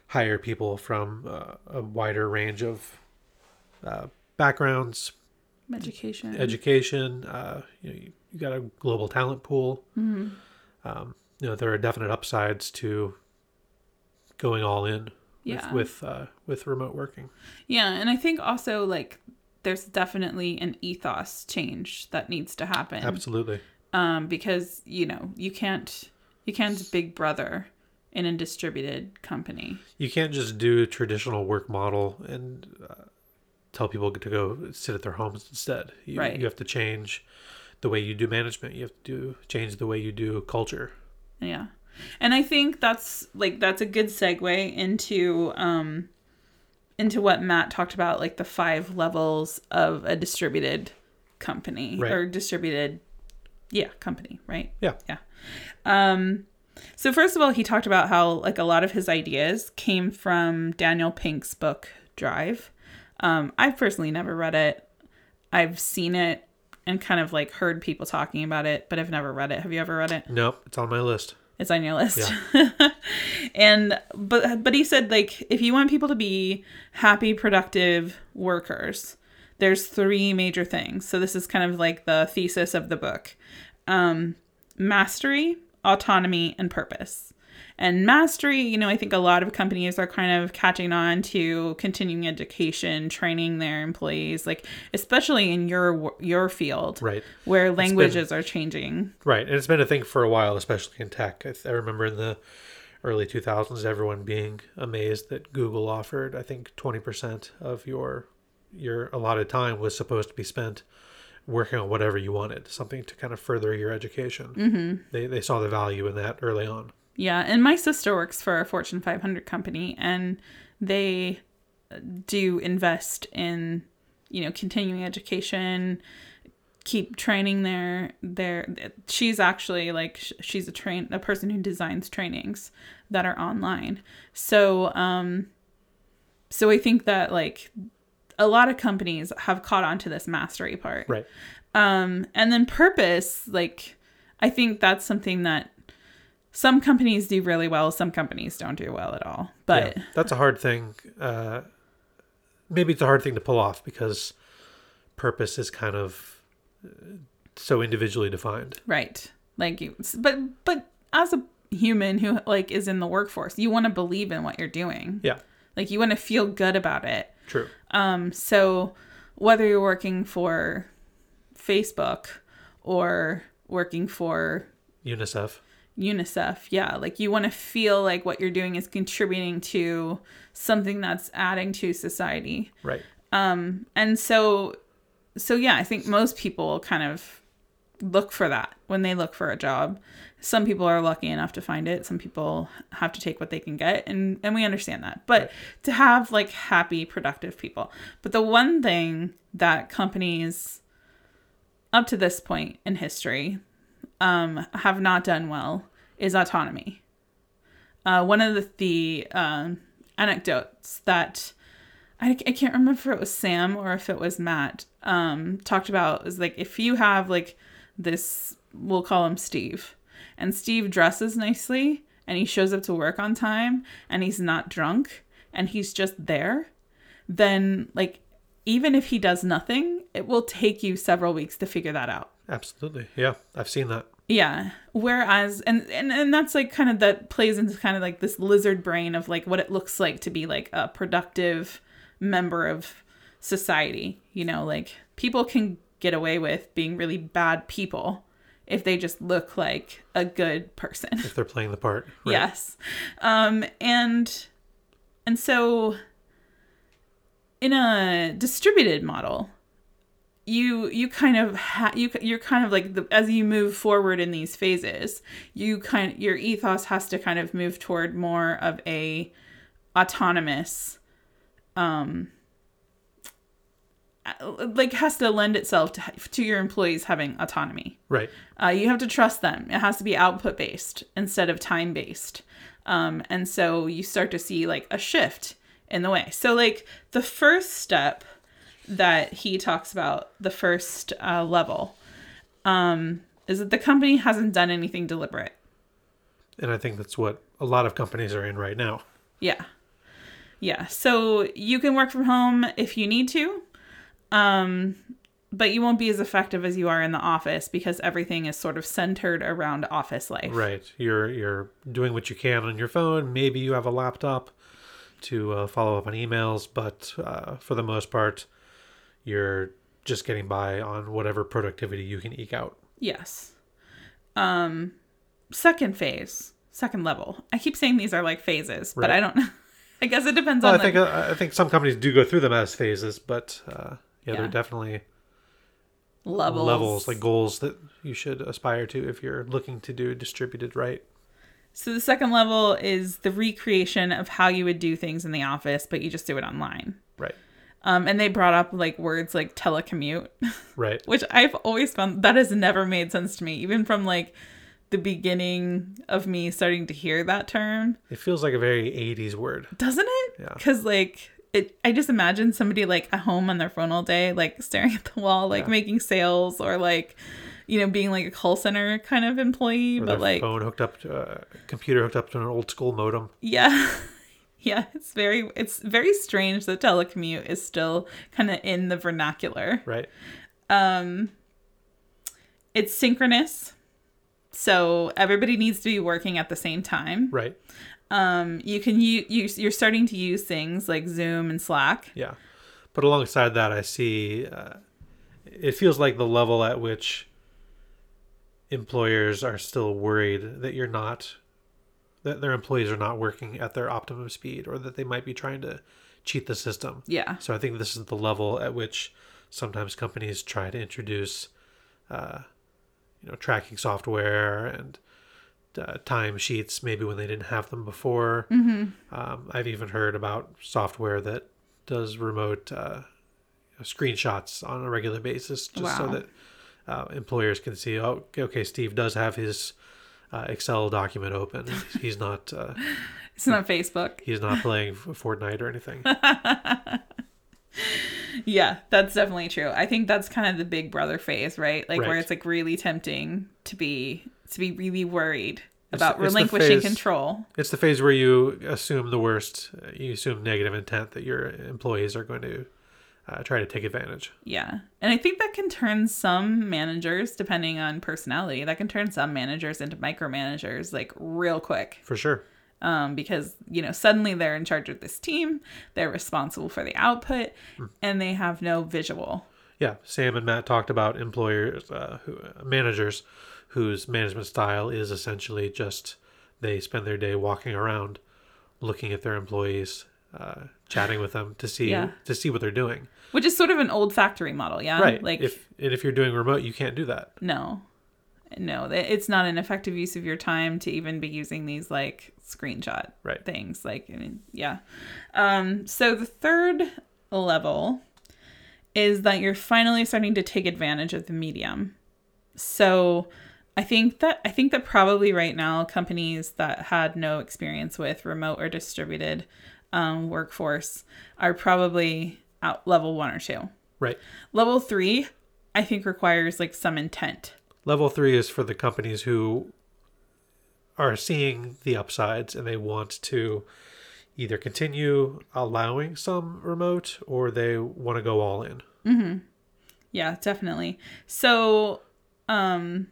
hire people from uh, a wider range of uh, backgrounds, Education. education. Uh, you know, you, you got a global talent pool. mm-hmm. Um, you know, there are definite upsides to going all in Yeah. with with, uh, with remote working. Yeah, and I think also like there's definitely an ethos change that needs to happen. Absolutely. Um, because you know you can't you can't big brother in a distributed company. You can't just do a traditional work model and uh, tell people to go sit at their homes instead. You, Right. you have to change the way you do management. You have to do, change the way you do culture. Yeah. And I think that's like that's a good segue into um into what Matt talked about like the five levels of a distributed company Right. or distributed yeah, company, right? Yeah. Yeah. Um so first of all, he talked about how like a lot of his ideas came from Daniel Pink's book Drive. Um I've personally never read it. I've seen it and kind of like heard people talking about it, but I've never read it. Have you ever read it? Nope, it's on my list. It's on your list. and but but he said like if you want people to be happy, productive workers, there's three major things. So this is kind of like the thesis of the book. Um mastery, autonomy, and purpose. And mastery, you know, I think a lot of companies are kind of catching on to continuing education, training their employees, like especially in your your field, Right. where been- languages are changing. Right. And it's been a thing for a while, especially in tech. I, th- I remember in the early 2000s, everyone being amazed that Google offered, I think, 20% of your your allotted time was supposed to be spent working on whatever you wanted, something to kind of further your education. Mm-hmm. They, they saw the value in that early on. Yeah, and my sister works for a Fortune 500 company and they do invest in, you know, continuing education, keep training their their she's actually like she's a train a person who designs trainings that are online. So, um so I think that like a lot of companies have caught on to this mastery part. Right. Um, and then purpose, like, I think that's something that some companies do really well, some companies don't do well at all. But yeah, that's a hard thing. Uh, maybe it's a hard thing to pull off because purpose is kind of uh, so individually defined. right, like you, but but as a human who like is in the workforce, you want to believe in what you're doing. Yeah, Like you want to feel good about it. true. Um, so whether you're working for Facebook or working for UNICEF. UNICEF. Yeah, like you want to feel like what you're doing is contributing to something that's adding to society. Right. Um and so so yeah, I think most people kind of look for that when they look for a job. Some people are lucky enough to find it. Some people have to take what they can get and and we understand that. But Right. to have like happy productive people. But the one thing that companies up to this point in history um, have not done well is autonomy. Uh, one of the, the um, anecdotes that I, I can't remember if it was Sam or if it was Matt um, talked about is like if you have like this, we'll call him Steve, and Steve dresses nicely and he shows up to work on time and he's not drunk and he's just there, then like even if he does nothing, it will take you several weeks to figure that out. Absolutely. Yeah, I've seen that. Yeah. Whereas and, and and that's like kind of that plays into kind of like this lizard brain of like what it looks like to be like a productive member of society. You know, like people can get away with being really bad people if they just look like a good person. If they're playing the part. Right. Yes. Um and and so in a distributed model, you you kind of ha- you you're kind of like the, as you move forward in these phases you kind your ethos has to kind of move toward more of a autonomous um uh, like has to lend itself to, to your employees having autonomy Right. uh, you have to trust them. It has to be output based instead of time based. Um, and so you start to see like a shift in the way. So, like, the first step that he talks about, the first uh, level, um, is that the company hasn't done anything deliberate. And I think that's what a lot of companies are in right now. Yeah. Yeah. So you can work from home if you need to. Um, but you won't be as effective as you are in the office because everything is sort of centered around office life. Right. You're you're doing what you can on your phone. Maybe you have a laptop to uh, follow up on emails, but uh, for the most part, you're just getting by on whatever productivity you can eke out. Yes. Um second phase, second level. I keep saying these are like phases, but I don't I guess it depends Well, on I think the, uh, I think some companies do go through them as phases, but uh, yeah, Yeah. they're definitely levels. levels, like goals that you should aspire to if you're looking to do distributed right. So the second level is the recreation of how you would do things in the office, but you just do it online. Right. Um, and they brought up like words like telecommute, Right. which I've always found that has never made sense to me, even from like the beginning of me starting to hear that term. It feels like a very 80s word. doesn't it? Yeah. Because like it, I just imagine somebody like at home on their phone all day, like staring at the wall, like Yeah. making sales or like, you know, being like a call center kind of employee. Or but like, phone hooked up to a computer hooked up to an old school modem. yeah, yeah, it's very, it's very strange that telecommute is still kind of in the vernacular. Right. Um, it's synchronous, so everybody needs to be working at the same time. Right. Um, you can you you you're starting to use things like Zoom and Slack. Yeah. But alongside that, I see uh, it feels like the level at which employers are still worried that you're not, that their employees are not working at their optimum speed or that they might be trying to cheat the system. Yeah. So I think this is the level at which sometimes companies try to introduce, uh, you know, tracking software and uh, time sheets maybe when they didn't have them before. Mm-hmm. Um, I've even heard about software that does remote uh, screenshots on a regular basis, just so that uh, employers can see. Oh, okay, Steve does have his uh, Excel document open. He's not. Uh, It's not Facebook. he's not playing Fortnite or anything. Yeah, that's definitely true. I think that's kind of the big brother phase, right? Like where it's like really tempting to be to be really worried about it's relinquishing phase- control. It's the phase where you assume the worst. You assume negative intent that your employees are going to uh, try to take advantage. Yeah. And I think that can turn some managers, depending on personality, that can turn some managers into micromanagers like real quick. For sure. um, because you know suddenly they're in charge of this team they're responsible for the output and they have no visual Yeah, Sam and Matt talked about employers, uh, who, uh, managers, whose management style is essentially just they spend their day walking around, looking at their employees, uh, chatting with them to see Yeah. to see what they're doing. which is sort of an old factory model yeah right. like if and if you're doing remote, you can't do that. no no it's not an effective use of your time to even be using these like screenshot Right. things like I mean, yeah um so the third level is that you're finally starting to take advantage of the medium so i think that i think that probably right now companies that had no experience with remote or distributed um, workforce are probably at level one or two Right. level three i think requires like some intent Level three is for the companies who are seeing the upsides and they want to either continue allowing some remote or they want to go all in. Hmm. Yeah, definitely. So, um,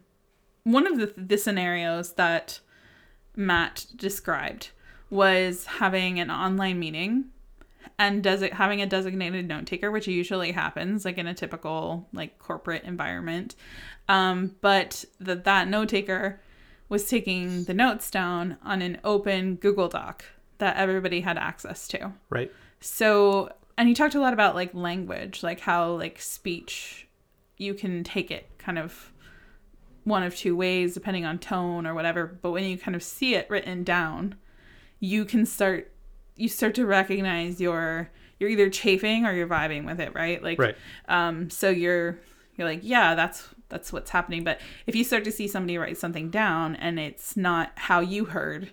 one of the, the scenarios that Matt described was having an online meeting and does it having a designated note taker, which usually happens like in a typical like corporate environment. Um, but that that note taker was taking the notes down on an open Google Doc that everybody had access to. Right. So, and he talked a lot about like language, like how like speech you can take it kind of one of two ways depending on tone or whatever but when you kind of see it written down you can start you start to recognize your you're either chafing or you're vibing with it right like Right. um so you're you're like yeah that's that's what's happening but if you start to see somebody write something down and it's not how you heard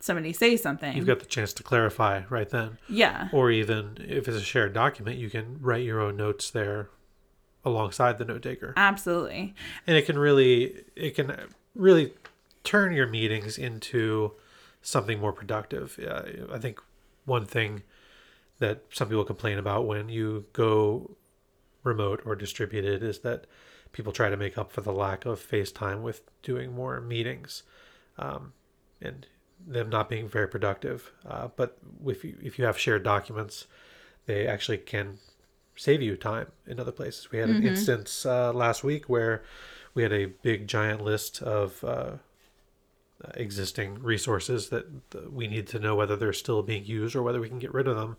somebody say something You've got the chance to clarify right then. yeah Or even if it's a shared document, you can write your own notes there alongside the note taker. absolutely And it can really it can really turn your meetings into something more productive. I think one thing that some people complain about when you go remote or distributed is that people try to make up for the lack of FaceTime with doing more meetings, um, and them not being very productive. Uh, but if you, if you have shared documents, they actually can save you time in other places. We had an instance uh, last week where we had a big giant list of uh, existing resources that we need to know whether they're still being used or whether we can get rid of them.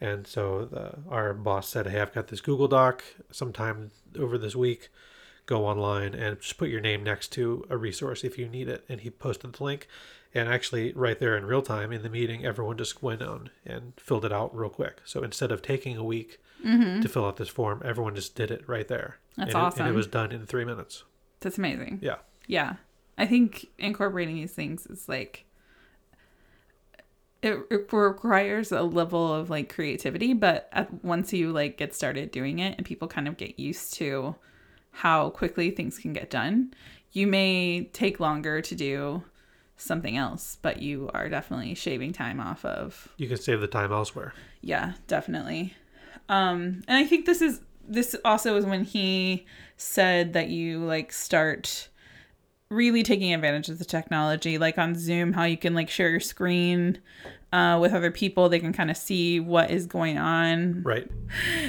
And so the, our boss said, "Hey, I've got this Google Doc. Sometime over this week, go online and just put your name next to a resource if you need it." And he posted the link, and actually, right there in real time in the meeting, everyone just went on and filled it out real quick. So instead of taking a week mm-hmm. to fill out this form, everyone just did it right there. That's and It, and awesome. it was done in three minutes. that's amazing Yeah. Yeah. I think incorporating these things is like it, it requires a level of like creativity, but at, once you like get started doing it and people kind of get used to how quickly things can get done, you may take longer to do something else, but you are definitely shaving time off of You can save the time elsewhere. yeah, definitely. Um, and I think this is this also is when he said that you like start really taking advantage of the technology, like on Zoom, how you can like share your screen uh, with other people. They can kind of see what is going on. Right.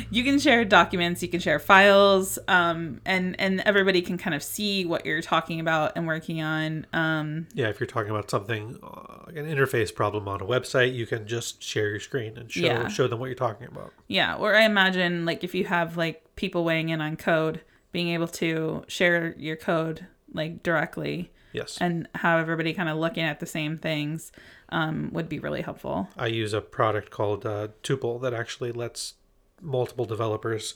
You can share documents, you can share files, um, and and everybody can kind of see what you're talking about and working on. Um, Yeah, if you're talking about something uh, like an interface problem on a website, you can just share your screen and show Yeah. show them what you're talking about. Yeah, or I imagine like if you have like people weighing in on code, being able to share your code like directly Yes. and have everybody kind of looking at the same things um, would be really helpful. I use a product called uh, Tuple that actually lets multiple developers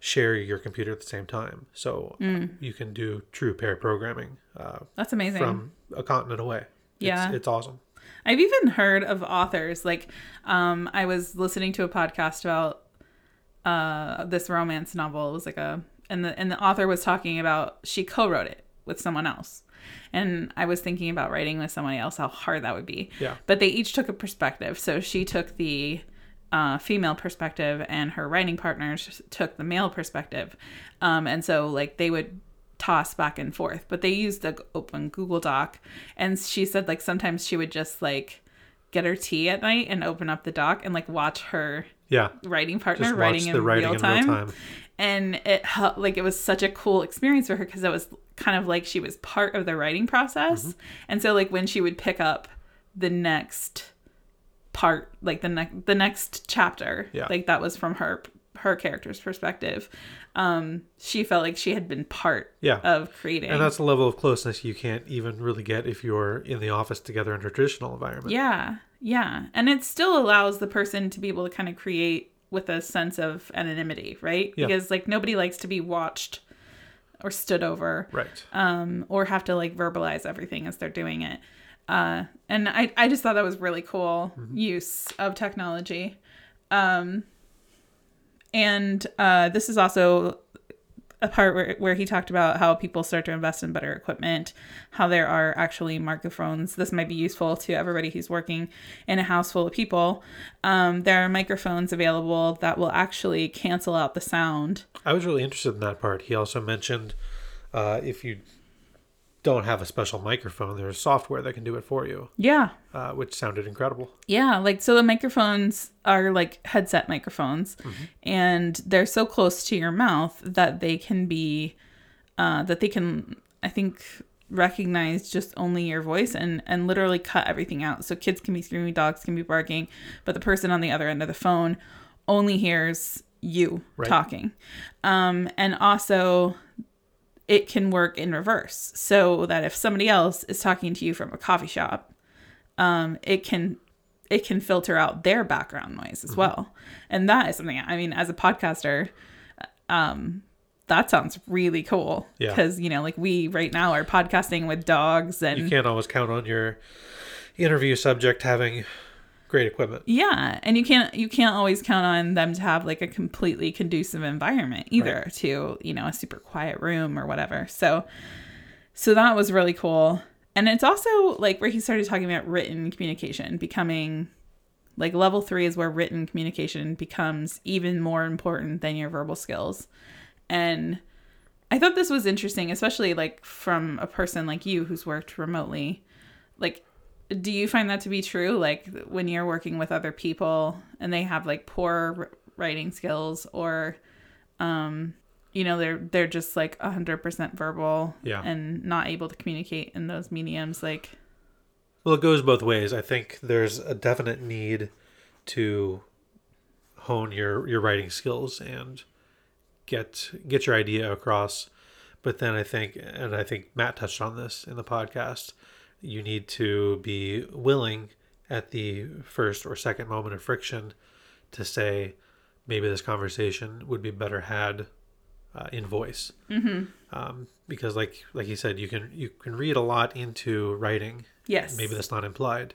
share your computer at the same time. So Mm. you can do true pair programming uh, That's amazing. from a continent away. Yeah. It's, it's awesome. I've even heard of authors like um, I was listening to a podcast about uh, this romance novel. It was like a and the and the author was talking about she co-wrote it with someone else. And I was thinking about writing with somebody else, how hard that would be. Yeah. But they each took a perspective. So she took the uh, female perspective, and her writing partners took the male perspective. Um, and so, like, they would toss back and forth, but they used the open Google Doc. And she said, like, sometimes she would just, like, get her tea at night and open up the doc and, like, watch her Yeah. writing partner writing in, the writing real, in real time. And it like it was such a cool experience for her because it was kind of like she was part of the writing process Mm-hmm. and so like when she would pick up the next part like the next the next chapter Yeah. like that was from her her character's perspective um she felt like she had been part Yeah. of creating And that's a level of closeness you can't even really get if you're in the office together in a traditional environment. Yeah, yeah. And it still allows the person to be able to kind of create with a sense of anonymity, right? Yeah. Because like nobody likes to be watched or stood over Right. um, or have to like verbalize everything as they're doing it. Uh, and I, I just thought that was really cool use of technology. Um, and uh, this is also a part where, where he talked about how people start to invest in better equipment, how there are actually microphones. This might be useful to everybody who's working in a house full of people. Um, there are microphones available that will actually cancel out the sound. I was really interested in that part. He also mentioned uh, if you don't have a special microphone, there's software that can do it for you, Yeah, uh, which sounded incredible. Yeah, like so the microphones are like headset microphones and they're so close to your mouth that they can be uh that they can I think recognize just only your voice and and literally cut everything out. So kids can be screaming, dogs can be barking, but the person on the other end of the phone only hears you Right. talking. Um, and also, it can work in reverse so that if somebody else is talking to you from a coffee shop, um, it can it can filter out their background noise Mm-hmm. as well. And that is something I mean, as a podcaster, um, that sounds really cool. Yeah. Because you know, like we right now are podcasting with dogs and You can't always count on your interview subject having great equipment. Yeah, and you can't you can't always count on them to have like a completely conducive environment either to, you know, a super quiet room or whatever. So so that was really cool. And it's also like where he started talking about written communication becoming like level 3 is where written communication becomes even more important than your verbal skills. And I thought this was interesting, especially like from a person like you who's worked remotely. Like do you find that to be true like when you're working with other people and they have like poor r- writing skills or um you know they're they're just like 100% verbal Yeah. and not able to communicate in those mediums like Well, it goes both ways. I think there's a definite need to hone your your writing skills and get get your idea across. But then I think, and I think Matt touched on this in the podcast, you need to be willing at the first or second moment of friction to say maybe this conversation would be better had uh, in voice. Mm-hmm. Um, because, like like you said, you can you can read a lot into writing yes maybe that's not implied.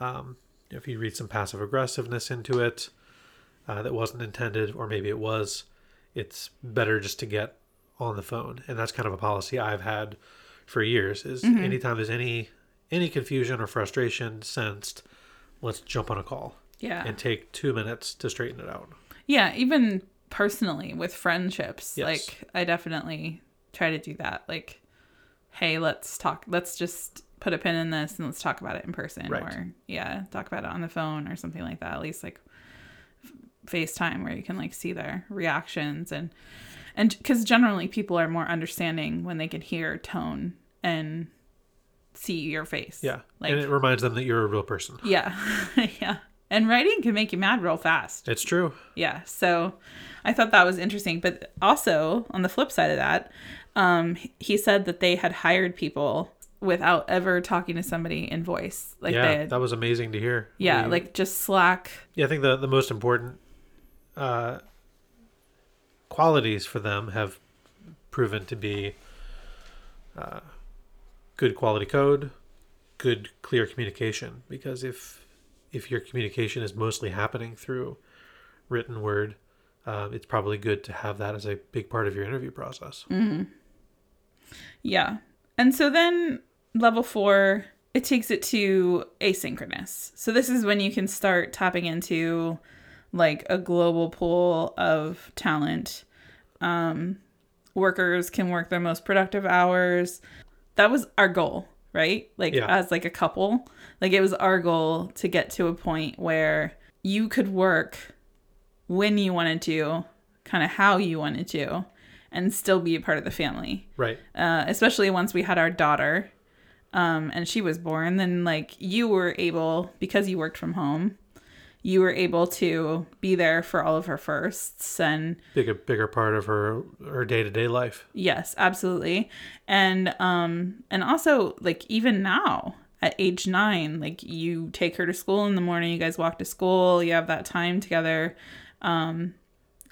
Um, if you read some passive aggressiveness into it uh, that wasn't intended, or maybe it was, it's better just to get on the phone. And that's kind of a policy I've had for years. Is mm-hmm. anytime there's any any confusion or frustration sensed, let's jump on a call yeah and take two minutes to straighten it out. yeah even personally with friendships Yes. like i definitely try to do that like hey let's talk let's just put a pin in this and let's talk about it in person Right. or yeah talk about it on the phone or something like that at least like facetime where you can like see their reactions and and because generally people are more understanding when they can hear tone and see your face. Yeah, like and it reminds them that you're a real person. yeah. Yeah. And writing can make you mad real fast. It's true. yeah. So i thought that was interesting. But also on the flip side of that um he said that they had hired people without ever talking to somebody in voice. Like yeah, they had, that was amazing to hear. yeah We- like just slack. Yeah, I think the the most important uh, qualities for them have proven to be uh, good quality code, good clear communication. Because if if your communication is mostly happening through written word, uh, it's probably good to have that as a big part of your interview process. yeah and so then level four it takes it to asynchronous so this is when you can start tapping into like a global pool of talent um workers can work their most productive hours that was our goal right like Yeah. as like a couple like it was our goal to get to a point where you could work when you wanted to kind of how you wanted to and still be a part of the family Right. uh, especially once we had our daughter um, and she was born then like you were able because you worked from home you were able to be there for all of her firsts and Big a bigger part of her her day to day life. yes absolutely. And um and also like even now at age nine like you take her to school in the morning you guys walk to school you have that time together. Um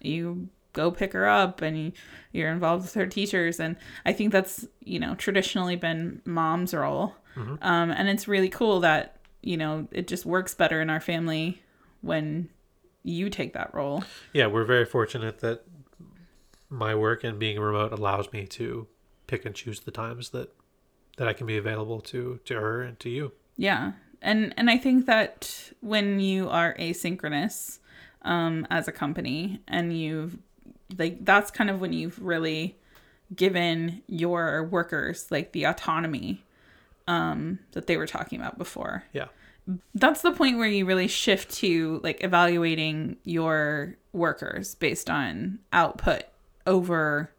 you go pick her up and you, you're involved with her teachers. And i think that's you know traditionally been mom's role. Um and it's really cool that you know it just works better in our family when you take that role Yeah, we're very fortunate that my work and being remote allows me to pick and choose the times that that I can be available to to her and to you. Yeah. And and I think that when you are asynchronous um as a company and you've like that's kind of when you've really given your workers like the autonomy um that they were talking about before. Yeah. That's the point where you really shift to like evaluating your workers based on output over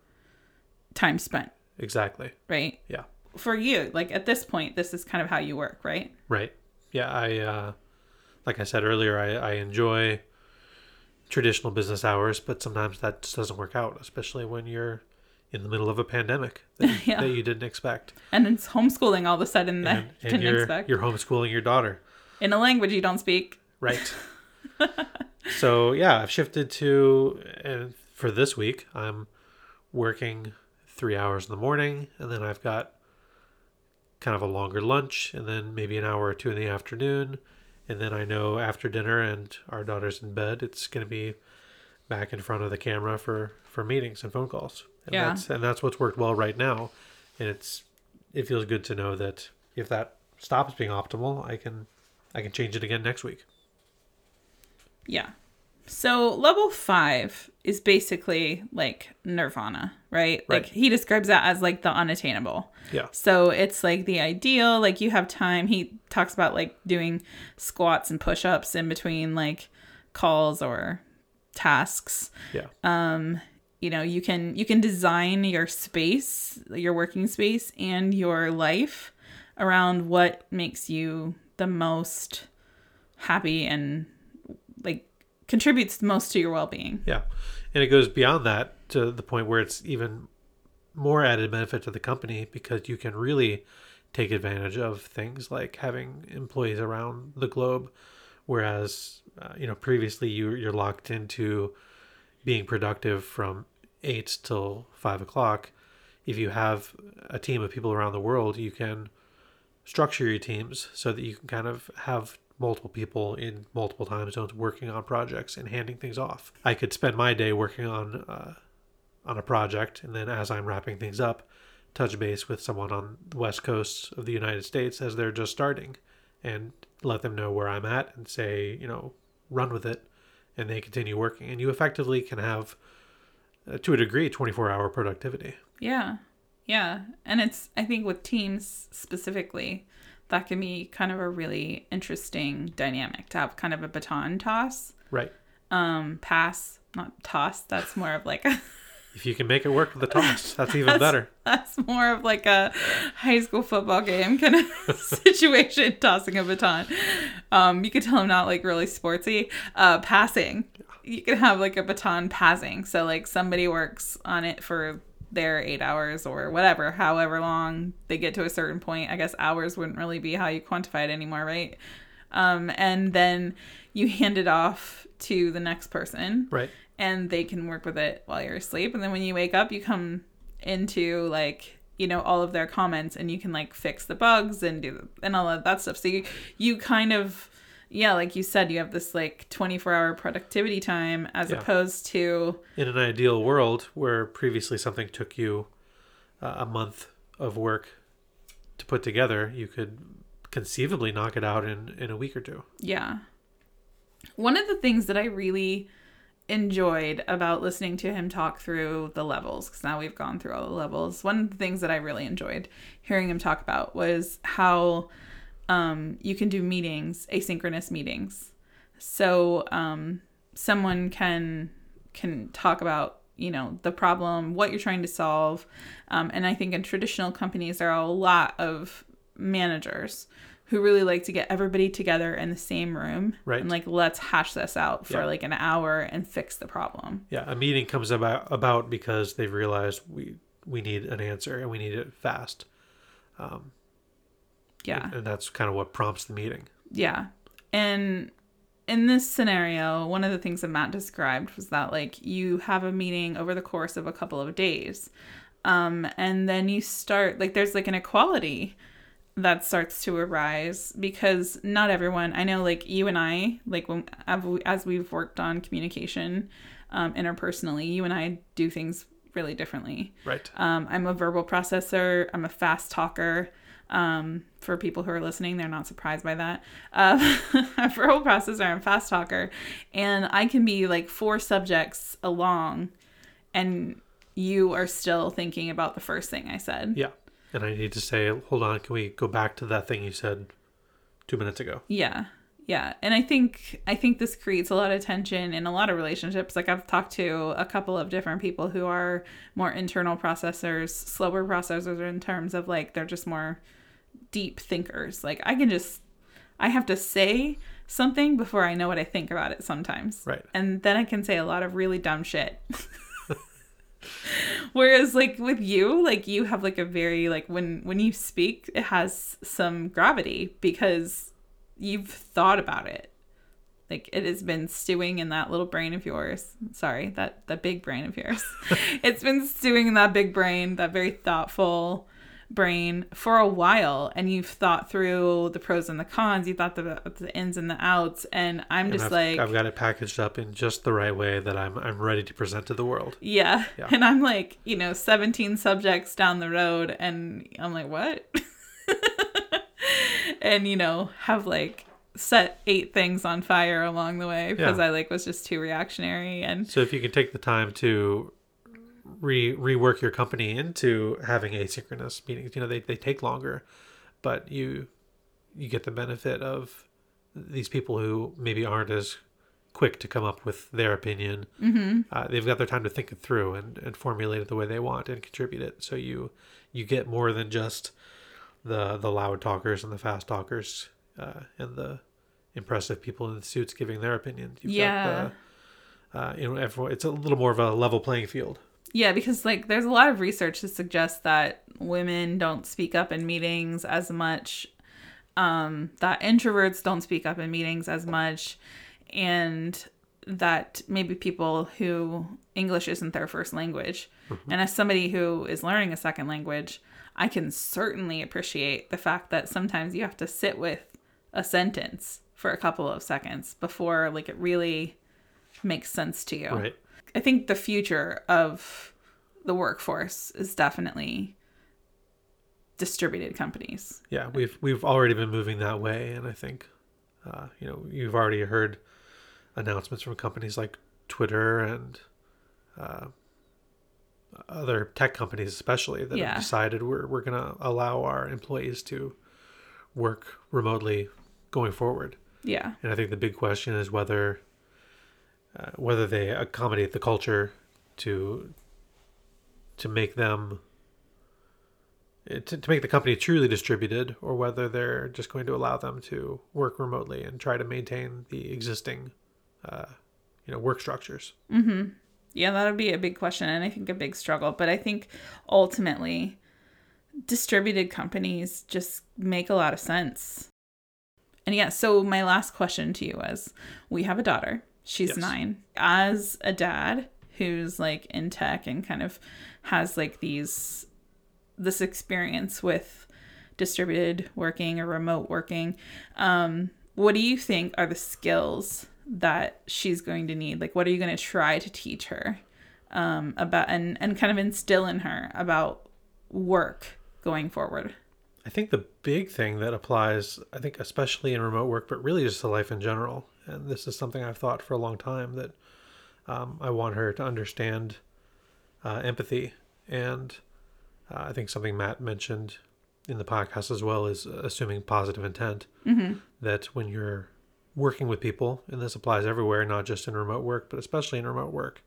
time spent, Exactly. right? Yeah. For you, like at this point, this is kind of how you work, right? Right. Yeah, I uh like I said earlier, I, I enjoy traditional business hours, but sometimes that just doesn't work out, especially when you're in the middle of a pandemic that, Yeah. that you didn't expect. And it's homeschooling all of a sudden that And, you and didn't you're, expect. you're homeschooling your daughter. In a language you don't speak. Right. so yeah, I've shifted to and for this week I'm working three hours in the morning, and then I've got kind of a longer lunch, and then maybe an hour or two in the afternoon, and then I know after dinner and our daughter's in bed, it's going to be back in front of the camera for for meetings and phone calls. And Yeah. that's and that's what's worked well right now, and it's it feels good to know that if that stops being optimal, I can I can change it again next week. Yeah. So level five is basically like nirvana, right? Like he describes that as like the unattainable. Yeah. So it's like the ideal, like you have time. He talks about like doing squats and push ups in between like calls or tasks. Yeah. Um, you know, you can you can design your space, your working space and your life around what makes you the most happy and like contributes most to your well-being. Yeah. And it goes beyond that to the point where it's even more added benefit to the company because you can really take advantage of things like having employees around the globe. Whereas, uh, you know, previously you, you're locked into being productive from eight till five o'clock. If you have a team of people around the world, you can structure your teams so that you can kind of have multiple people in multiple time zones working on projects and handing things off. I could spend my day working on uh, on a project, and then as I'm wrapping things up, touch base with someone on the west coast of the United States as they're just starting, and let them know where I'm at, and say, you know, run with it, and they continue working, and you effectively can have, uh, to a degree, 24-hour productivity. Yeah. Yeah. And it's, I think with teams specifically, that can be kind of a really interesting dynamic to have kind of a baton toss, Right. um, pass, not toss. That's more of like a, If you can make it work with the toss, that's even better. that's more of like a high school football game kind of situation, tossing a baton. Um, you could tell I'm not like really sportsy. Uh, passing. You can have like a baton passing. So like somebody works on it for their eight hours or whatever, however long they get to a certain point. I guess hours wouldn't really be how you quantify it anymore, right? Um, and then you hand it off to the next person Right. and they can work with it while you're asleep and then when you wake up you come into like you know all of their comments and you can like fix the bugs and do and all of that stuff so you, you kind of yeah like you said you have this like 24 hour productivity time as Yeah. opposed to in an ideal world where previously something took you uh, a month of work to put together, you could conceivably knock it out in, in a week or two. Yeah. One of the things that I really enjoyed about listening to him talk through the levels, because now we've gone through all the levels, one of the things that I really enjoyed hearing him talk about was how um, you can do meetings, asynchronous meetings. So um, someone can can talk about you know the problem, what you're trying to solve, um, and I think in traditional companies there are a lot of managers who really like to get everybody together in the same room Right. and like let's hash this out for Yeah. like an hour and fix the problem. Yeah, a meeting comes about about because they've realized we we need an answer and we need it fast. Yeah. And that's kind of what prompts the meeting. Yeah. And in this scenario, one of the things that Matt described was that like you have a meeting over the course of a couple of days. Um, and then you start like there's like an equality that starts to arise because not everyone I know like you and I like when as we've worked on communication um, interpersonally, you and I do things really differently. Right. Um, I'm a verbal processor. I'm a fast talker. Um, for people who are listening, they're not surprised by that. Uh, a verbal processor. I'm a fast talker, and I can be like four subjects along, and you are still thinking about the first thing I said. Yeah. And I need to say, hold on, can we go back to that thing you said two minutes ago? Yeah. Yeah. And I think I think this creates a lot of tension in a lot of relationships. Like I've talked to a couple of different people who are more internal processors, slower processors in terms of like they're just more deep thinkers. Like I can just I have to say something before I know what I think about it sometimes. Right. And then I can say a lot of really dumb shit. Whereas like with you, like you have like a very like when when you speak, it has some gravity because you've thought about it. Like it has been stewing in that little brain of yours. Sorry, that that big brain of yours. it's been stewing in that big brain, that very thoughtful brain for a while and you've thought through the pros and the cons you thought the, the ins and the outs and i'm And just I've, like I've got it packaged up in just the right way that I'm I'm ready to present to the world. yeah. Yeah. and i'm like you know 17 subjects down the road and i'm like what and you know have like set eight things on fire along the way because Yeah. i like was just too reactionary and So if you can take the time to re rework your company into having asynchronous meetings, you know, they, they take longer, but you you get the benefit of these people who maybe aren't as quick to come up with their opinion. Mm-hmm. Uh, they've got their time to think it through and, and formulate it the way they want and contribute it. So you you get more than just the the loud talkers and the fast talkers uh, and the impressive people in the suits giving their opinions. You've Yeah. got the uh, you know, everyone, it's a little more of a level playing field. Yeah, because like there's a lot of research to suggest that women don't speak up in meetings as much, um, that introverts don't speak up in meetings as much, and that maybe people who English isn't their first language. And as somebody who is learning a second language, I can certainly appreciate the fact that sometimes you have to sit with a sentence for a couple of seconds before like it really makes sense to you. Right. I think the future of the workforce is definitely distributed companies. Yeah, we've we've already been moving that way, and I think, uh, you know, you've already heard announcements from companies like Twitter and uh, other tech companies, especially that Yeah. have decided we're we're going to allow our employees to work remotely going forward. Yeah. And I think the big question is whether uh, whether they accommodate the culture to to make them to, to make the company truly distributed or whether they're just going to allow them to work remotely and try to maintain the existing uh, you know work structures Yeah, that would be a big question and I think a big struggle. But I think ultimately, distributed companies just make a lot of sense. And yeah, so my last question to you is we have a daughter, she's Yes. nine. As a dad who's like in tech and kind of has like these, this experience with distributed working or remote working, um, what do you think are the skills that she's going to need? Like, what are you going to try to teach her um, about and, and kind of instill in her about work going forward? I think the big thing that applies, I think, especially in remote work, but really just to life in general, and this is something I've thought for a long time that um, I want her to understand uh, empathy. And uh, I think something Matt mentioned in the podcast as well is assuming positive intent. That when you're working with people, and this applies everywhere, not just in remote work, but especially in remote work,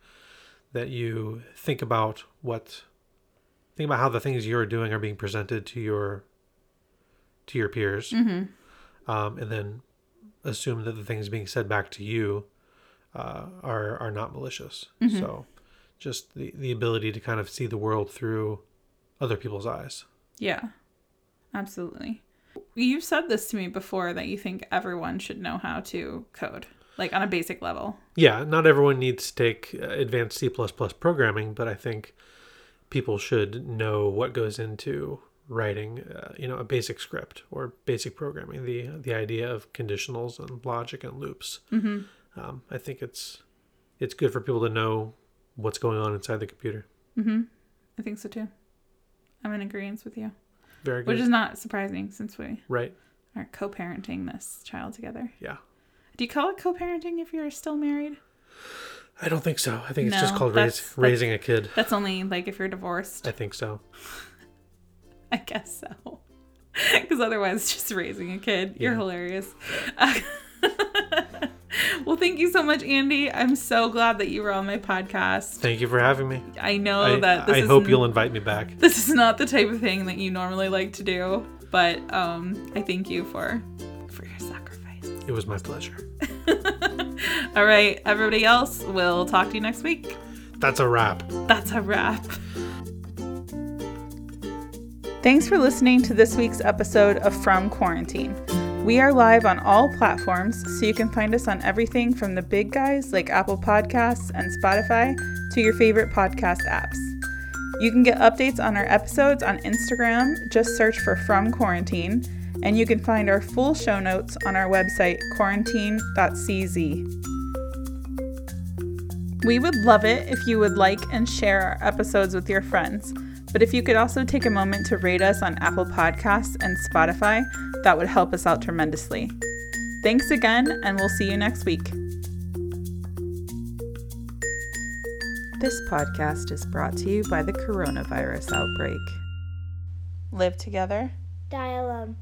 that you think about what think about how the things you're doing are being presented to your to your peers um, and then assume that the things being said back to you uh, are are not malicious so just the, the ability to kind of see the world through other people's eyes Yeah, absolutely. You've said this to me before that you think everyone should know how to code, like on a basic level. yeah not everyone needs to take uh, advanced c++ programming but i think people should know what goes into writing uh, you know a basic script or basic programming the the idea of conditionals and logic and loops mm-hmm. um, i think it's it's good for people to know what's going on inside the computer I think so too. I'm in agreement with you, very good which is not surprising since we right are co-parenting this child together. yeah Do you call it co-parenting if you're still married? i don't think so i think it's just called that's- raise, that's- raising a kid That's only like if you're divorced. i think so I guess so. Because otherwise, just raising a kid. You're Yeah. hilarious. well, thank you so much, Andy. I'm so glad that you were on my podcast. thank you for having me I know i, that this I hope you'll invite me back This is not the type of thing that you normally like to do, but um, I thank you for for your sacrifice. It was my pleasure. All right, everybody else, we'll talk to you next week. That's a wrap. That's a wrap. Thanks for listening to this week's episode of From Quarantine. We are live on all platforms, so you can find us on everything from the big guys like Apple Podcasts and Spotify to your favorite podcast apps. You can get updates on our episodes on Instagram, just search for From Quarantine, and you can find our full show notes on our website, quarantine.cz. We would love it if you would like and share our episodes with your friends. But if you could also take a moment to rate us on Apple Podcasts and Spotify, that would help us out tremendously. Thanks again, and we'll see you next week. This podcast is brought to you by the coronavirus outbreak. Live together. Die alone.